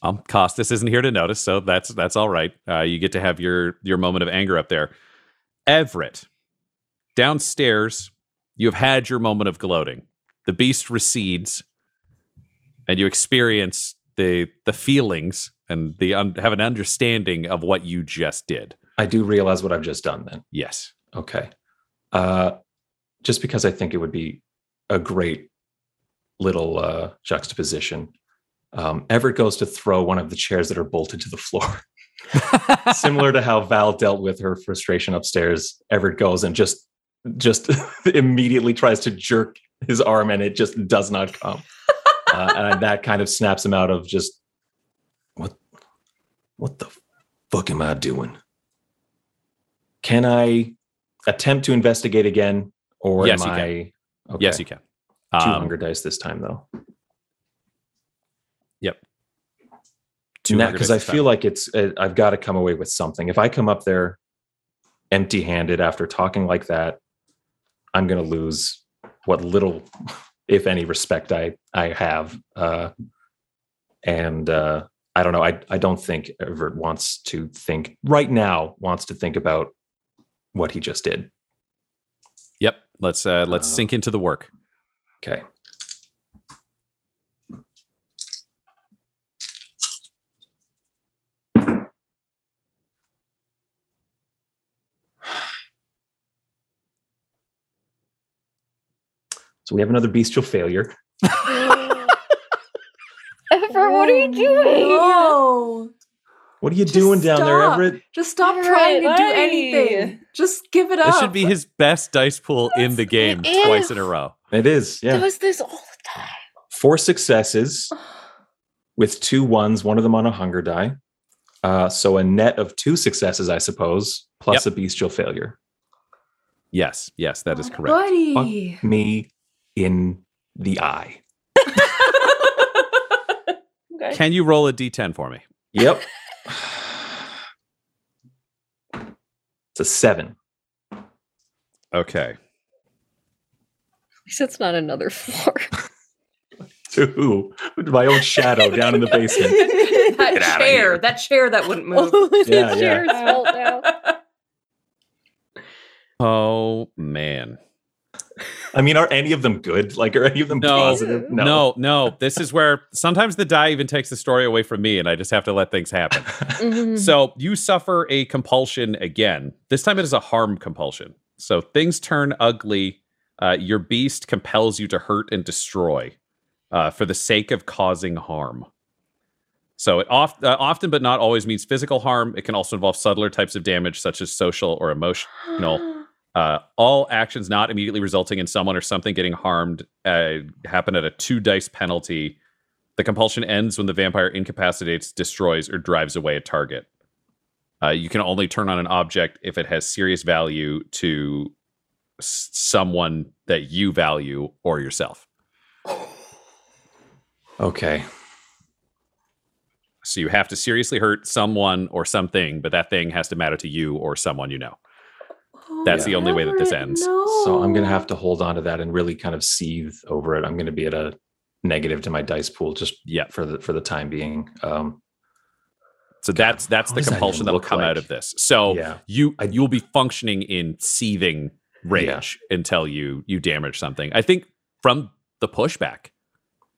Um, Costas isn't here to notice, so that's that's all right. Uh, you get to have your your moment of anger up there. Everett, downstairs, you have had your moment of gloating. The beast recedes, and you experience the the feelings and the un- have an understanding of what you just did. I do realize what I've just done then. Yes. Okay. Uh, just because I think it would be a great little uh, juxtaposition. Um, Everett goes to throw one of the chairs that are bolted to the floor. Similar to how Val dealt with her frustration upstairs, Everett goes and just just immediately tries to jerk his arm and it just does not come. Uh, and that kind of snaps him out of just what what the fuck am I doing? Can I attempt to investigate again, or Yes, am you I? can. Okay. Yes, you can. Two Um, hunger dice this time, though. Yep. Two Because I feel like it's uh, I've got to come away with something. If I come up there empty-handed after talking like that, I'm going to lose what little, if any, respect I I have. Uh, and uh, I don't know. I I don't think Everett wants to think right now. Wants to think about what he just did. Yep. Let's uh, let's Uh, sink into the work. Okay. So we have another bestial failure. Everett, what are you doing? No. What are you Just doing down there. Everett? Just stop All trying to right, do anything. Just give it up. This should be his best dice pool in the game it twice is. in a row. It is, yeah. Does this all the time? Four successes with two ones, one of them on a hunger die. Uh, so a net of two successes, I suppose, plus a bestial failure. Yes, yes, that is correct. Buddy. Fuck me in the eye. okay. Can you roll a d10 for me? Yep. it's a seven. Okay. At least it's not another four. To who? My own shadow down in the basement. that Get chair, that chair that wouldn't move. Oh, yeah, yeah. Chair's fault now. Oh man. I mean, are any of them good? Like, are any of them No. positive? No. no, no. This is where sometimes the die even takes the story away from me, and I just have to let things happen. Mhm. So you suffer a compulsion again. This time it is a harm compulsion. So things turn ugly. Uh, your beast compels you to hurt and destroy uh, for the sake of causing harm. So it oft, uh, often, but not always, means physical harm. It can also involve subtler types of damage, such as social or emotional. Uh, all actions not immediately resulting in someone or something getting harmed uh, happen at a two dice penalty. The compulsion ends when the vampire incapacitates, destroys, or drives away a target. Uh, you can only turn on an object if it has serious value to s- someone that you value or yourself. Okay. So you have to seriously hurt someone or something, but that thing has to matter to you or someone you know. That's the only way that this ends. So I'm going to have to hold on to that and really kind of seethe over it. I'm going to be at a negative to my dice pool just Yeah. for the for the time being. Um, So that's that's the compulsion that'll look come out of this. So Yeah. you you'll be functioning in seething rage until you you damage something. I think from the pushback,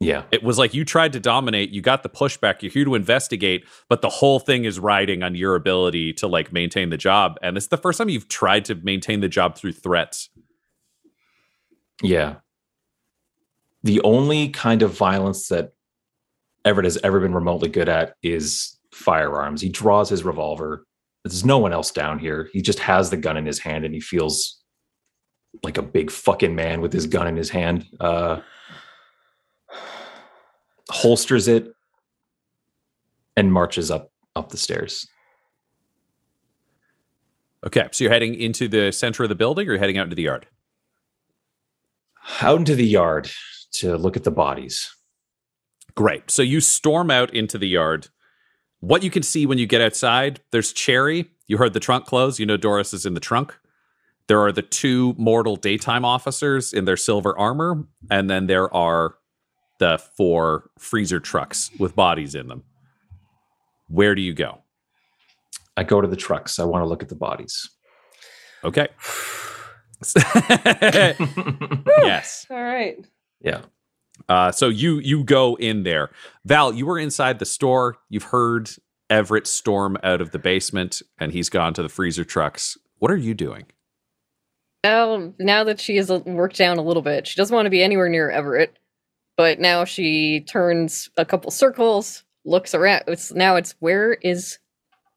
Yeah. it was like you tried to dominate, you got the pushback, you're here to investigate, but the whole thing is riding on your ability to like maintain the job. And it's the first time you've tried to maintain the job through threats. Yeah. The only kind of violence that Everett has ever been remotely good at is firearms. He draws his revolver. There's no one else down here. He just has the gun in his hand and he feels like a big fucking man with his gun in his hand. Uh, holsters it and marches up up the stairs. Okay, so you're heading into the center of the building or you're heading out into the yard? Out into the yard to look at the bodies. Great. So you storm out into the yard. What you can see when you get outside, there's Cherry. You heard the trunk close. You know Doris is in the trunk. There are the two mortal daytime officers in their silver armor, and then there are the four freezer trucks with bodies in them. Where do you go? I go to the trucks. I want to look at the bodies. Okay. yes. All right. Yeah. Uh, so you you go in there. Val, you were inside the store. You've heard Everett storm out of the basement, and he's gone to the freezer trucks. What are you doing? Now, now that she has worked down a little bit, she doesn't want to be anywhere near Everett. But now she turns a couple circles, looks around. It's now it's where is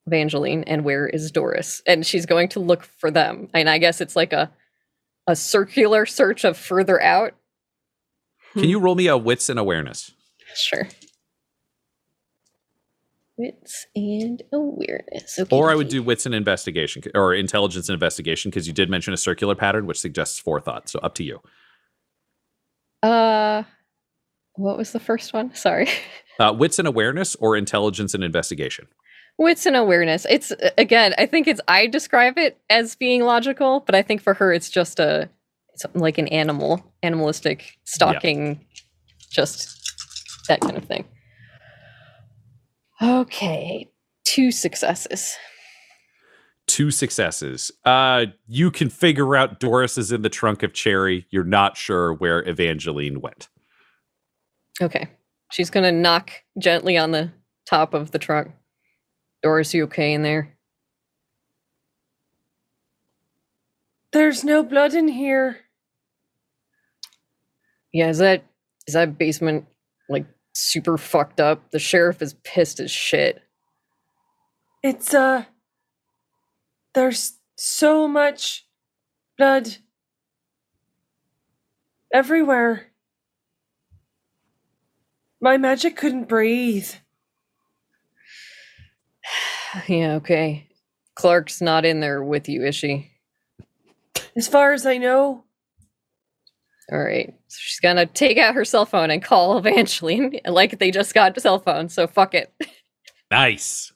Evangeline and where is Doris, and she's going to look for them. And I guess it's like a a circular search of further out. Can you roll me a wits and awareness? Sure. Wits and awareness. Okay, Or I would do wits and investigation or intelligence and investigation because you did mention a circular pattern, which suggests forethought. So up to you. Uh, what was the first one? Sorry. Uh, wits and awareness or intelligence and investigation. Wits and awareness. It's uh, again, I think it's I describe it as being logical, but I think for her it's just a it's like an animal, animalistic stalking, just that kind of thing. Okay, two successes. Two successes. Uh, you can figure out Doris is in the trunk of Cherry. You're not sure where Evangeline went. Okay, she's gonna knock gently on the top of the trunk. Doris, you okay in there? There's no blood in here. Yeah, is that is that basement like super fucked up? The sheriff is pissed as shit. It's uh there's so much blood everywhere. My magic couldn't breathe. Yeah, okay. Clark's not in there with you, is she? As far as I know, All right. So she's gonna take out her cell phone and call Evangeline, like they just got cell phones. So fuck it. Nice.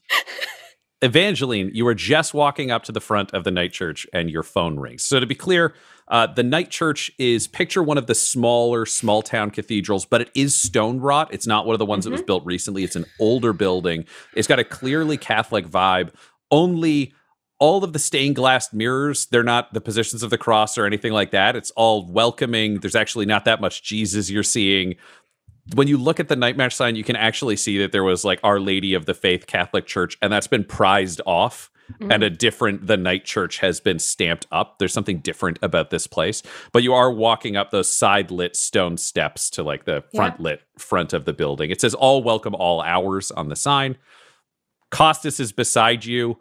Evangeline, you are just walking up to the front of the night church and your phone rings. So, to be clear, uh, the night church is picture one of the smaller small town cathedrals, but it is stone wrought. It's not one of the ones that was built recently. It's an older building. It's got a clearly Catholic vibe. Only all of the stained glass mirrors, they're not the positions of the cross or anything like that. It's all welcoming. There's actually not that much Jesus you're seeing when you look at the night match sign, you can actually see that there was like Our Lady of the Faith Catholic Church, and that's been prized off. And a different, the night church has been stamped up. There's something different about this place. But you are walking up those side lit stone steps to like the front lit front of the building. It says all welcome all hours on the sign. Costas is beside you.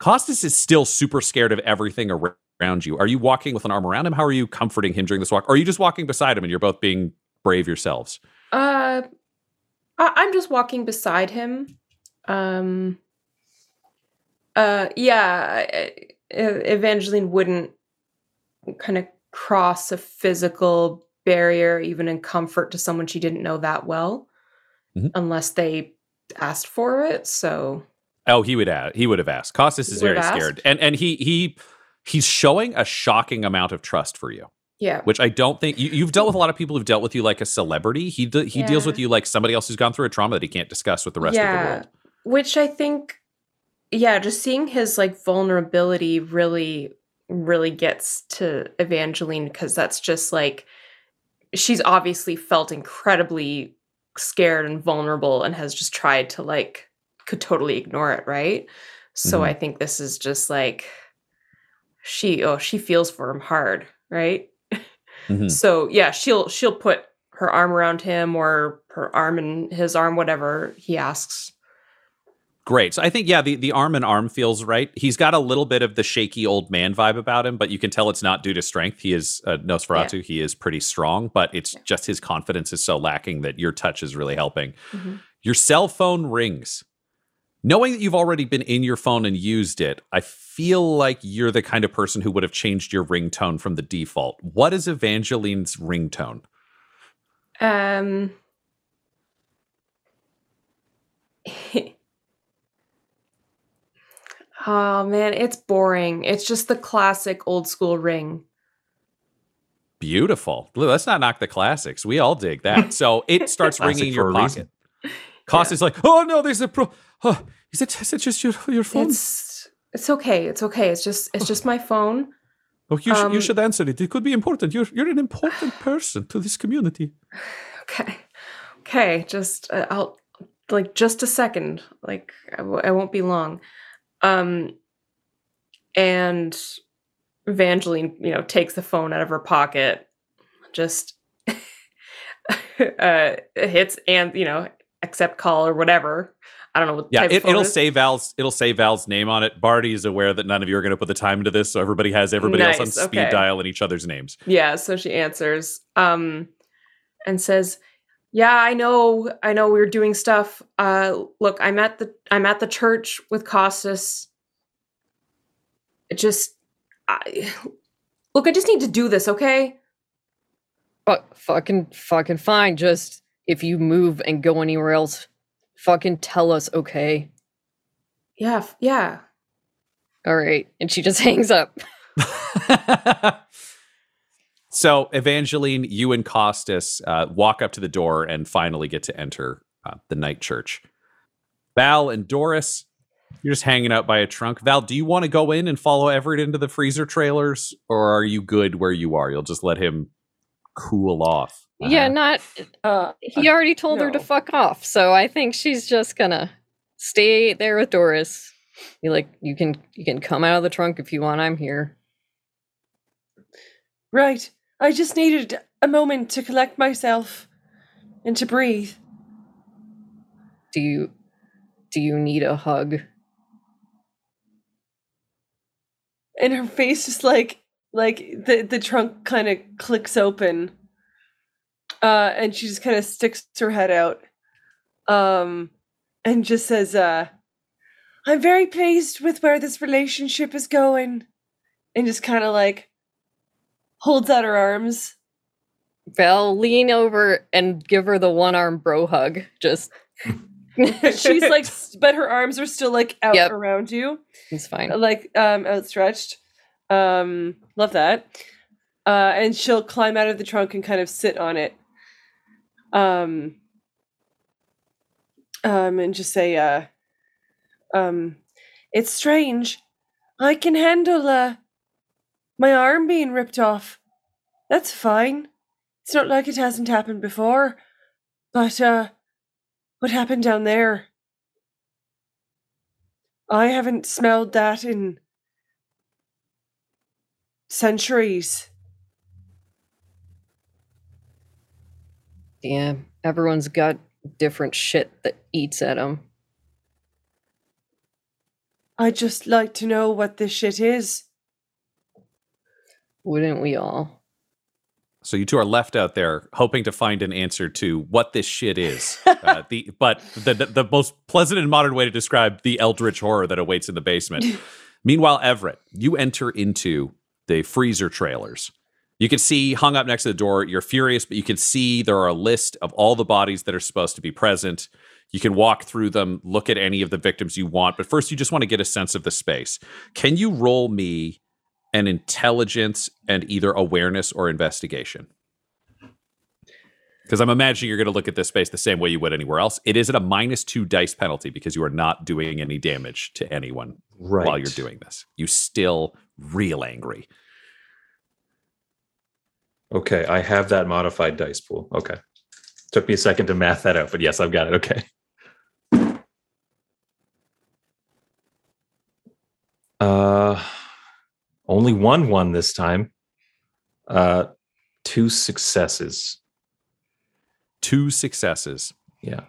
Costas is still super scared of everything around you. Are you walking with an arm around him? How are you comforting him during this walk? Or are you just walking beside him and you're both being brave yourselves? Uh, I- I'm just walking beside him. Um. Uh, yeah, Evangeline wouldn't kind of cross a physical barrier, even in comfort, to someone she didn't know that well, Mhm. unless they asked for it. So Oh, he would add, he would have asked. Costas is very have scared. And and he he he's showing a shocking amount of trust for you, yeah, which I don't think you, you've dealt with a lot of people who've dealt with you like a celebrity. He de- he deals with you like somebody else who's gone through a trauma that he can't discuss with the rest of the world. Which I think, yeah, just seeing his like vulnerability really really gets to Evangeline because that's just like she's obviously felt incredibly scared and vulnerable and has just tried to like could totally ignore it, right? So Mhm. I think this is just like she oh she feels for him hard, right? Mhm. So yeah, she'll she'll put her arm around him or her arm in his arm, whatever he asks. Great. So I think yeah, the the arm and arm feels right. He's got a little bit of the shaky old man vibe about him, but you can tell it's not due to strength. He is uh, Nosferatu. He is pretty strong, but it's just his confidence is so lacking that your touch is really helping. Mhm. Your cell phone rings. Knowing that you've already been in your phone and used it, I feel like you're the kind of person who would have changed your ringtone from the default. What is Evangeline's ringtone? Um Oh man, it's boring. It's just the classic old school ring. Beautiful. Let's not knock the classics. We all dig that. So it starts ringing your a pocket. reason. Cost is like, oh no, there's a pro. Oh, is it is it just your your phone? It's it's okay. It's okay. It's just it's just my phone. oh, you, should, you um, should answer it. It could be important. You're you're an important person to this community. Okay. Okay, just uh, I'll like just a second. Like I w- I won't be long. Um and Evangeline, you know, takes the phone out of her pocket, just uh hits and, you know, accept call or whatever. I don't know what Yeah, type it, is. say Val's it'll say Val's name on it. Barty is aware that none of you are going to put the time into this, so everybody has everybody else on Nice, speed okay. dial and each other's names. Yeah, so she answers um and says, "Yeah, I know. I know we are doing stuff. Uh look, I'm at the I'm at the church with Costas. It just I Look, I just need to do this, okay? Fuck, fucking, fucking fine. Just if you move and go anywhere else, fucking tell us, okay? Yeah, f- yeah. All right. And she just hangs up. so Evangeline, you and Costas uh, walk up to the door and finally get to enter uh, the night church. Val and Doris, you're just hanging out by a trunk. Val, do you want to go in and follow Everett into the freezer trailers, or are you good where you are? You'll just let him cool off. Yeah, Uh, not. Uh, He already told her to fuck off. So I think she's just gonna stay there with Doris. You like, you can, you can come out of the trunk if you want. I'm here. right. I just needed a moment to collect myself and to breathe. Do you, do you need a hug? And her face just like like the the trunk kind of clicks open. Uh and she just kind of sticks her head out. Um and just says uh I'm very pleased with where this relationship is going. And just kind of like holds out her arms. Val, lean over and give her the one arm bro hug. Just, She's like but her arms are still like out Yep. around you. it's fine. like um outstretched um love that uh and she'll climb out of the trunk and kind of sit on it um um and just say uh um it's strange i can handle uh my arm being ripped off that's fine it's not like it hasn't happened before but uh what happened down there I haven't smelled that in centuries. Yeah, everyone's got different shit that eats at them. I'd just like to know what this shit is. Wouldn't we all? So you two are left out there hoping to find an answer to what this shit is. uh, the but the, the the most pleasant and modern way to describe the eldritch horror that awaits in the basement. Meanwhile, Everett, you enter into the freezer trailers. You can see hung up next to the door. You're furious, but you can see there are a list of all the bodies that are supposed to be present. You can walk through them, look at any of the victims you want, but first you just want to get a sense of the space. Can you roll me an intelligence and either awareness or investigation? Because I'm imagining you're going to look at this space the same way you would anywhere else. It is at a minus two dice penalty because you are not doing any damage to anyone Right. while you're doing this. You still real angry. Okay, I have that modified dice pool. Okay. Took me a second to math that out, but yes, I've got it. Okay. Uh only one one this time. Uh two successes. Two successes. Yeah.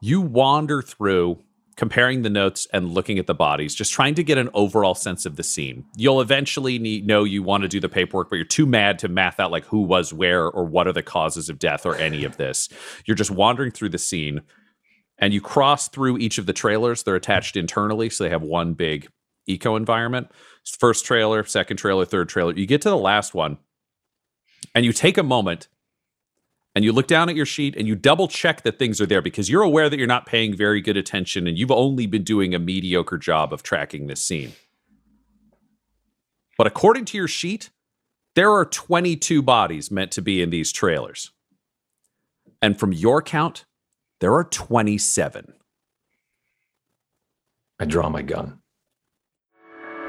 You wander through comparing the notes and looking at the bodies, just trying to get an overall sense of the scene. You'll eventually need, know you want to do the paperwork, but you're too mad to math out like who was where or what are the causes of death or any of this. You're just wandering through the scene and you cross through each of the trailers. They're attached internally, so they have one big eco environment. First trailer, second trailer, third trailer. You get to the last one and you take a moment and you look down at your sheet and you double check that things are there because you're aware that you're not paying very good attention and you've only been doing a mediocre job of tracking this scene. But according to your sheet, there are 22 bodies meant to be in these trailers. And from your count, there are 27. I draw my gun.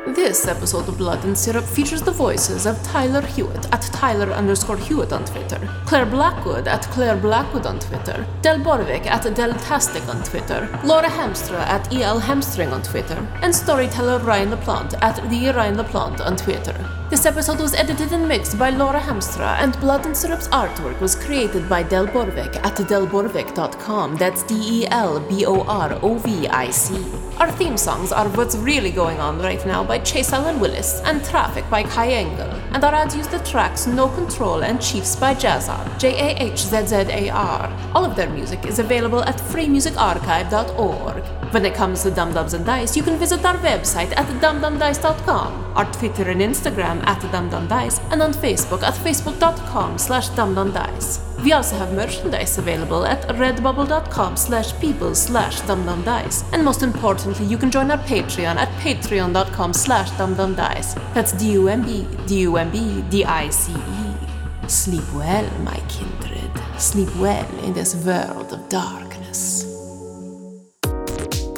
This episode of Blood and Syrup features the voices of Tyler Hewitt at Tyler underscore Hewitt on Twitter, Clare Blackwood at Clare Blackwood on Twitter, Del Borovic at Deltastic on Twitter, Laura Hamstra at EL Hamstring on Twitter, and storyteller Ryan LaPlante at the Ryan LaPlante on Twitter. This episode was edited and mixed by Laura Hamstra, and Blood and Syrup's artwork was created by Del Borovic at delborovic.com. That's D E L B O R O V I C. Our theme songs are What's Really Going On Right Now by Chase Allen Willis and Traffic by Kai Engel. And our ads use the tracks No Control and Chiefs by Jahzzar, J A H Z Z A R. All of their music is available at freemusicarchive.org. When it comes to Dumb Dumbs and Dice, you can visit our website at dumbdumbdice.com, our Twitter and Instagram at dumbdumbdice, and on Facebook at facebook.com slash dumbdumbdice. We also have merchandise available at redbubble.com slash people slash dumbdumbdice. And most importantly, you can join our Patreon at patreon.com slash dumbdumbdice. That's D-U-M-B, D-U-M-B, D-I-C-E. Sleep well, my kindred. Sleep well in this world of darkness.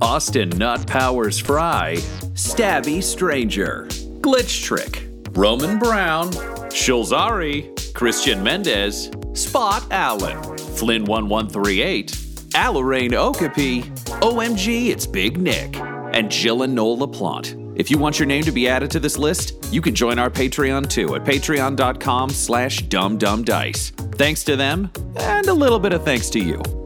Austin Nut Powers Fry, Stabby Stranger, Glitch Trick, Roman Brown, Shulzari, Christian Mendez, Spot Allen, Flynn1138, Alarain Okapi, OMG, it's Big Nick, and Jill and Noel LaPlante. If you want your name to be added to this list, you can join our Patreon too at patreon.com slash dumbdumbdice. Thanks to them, and a little bit of thanks to you.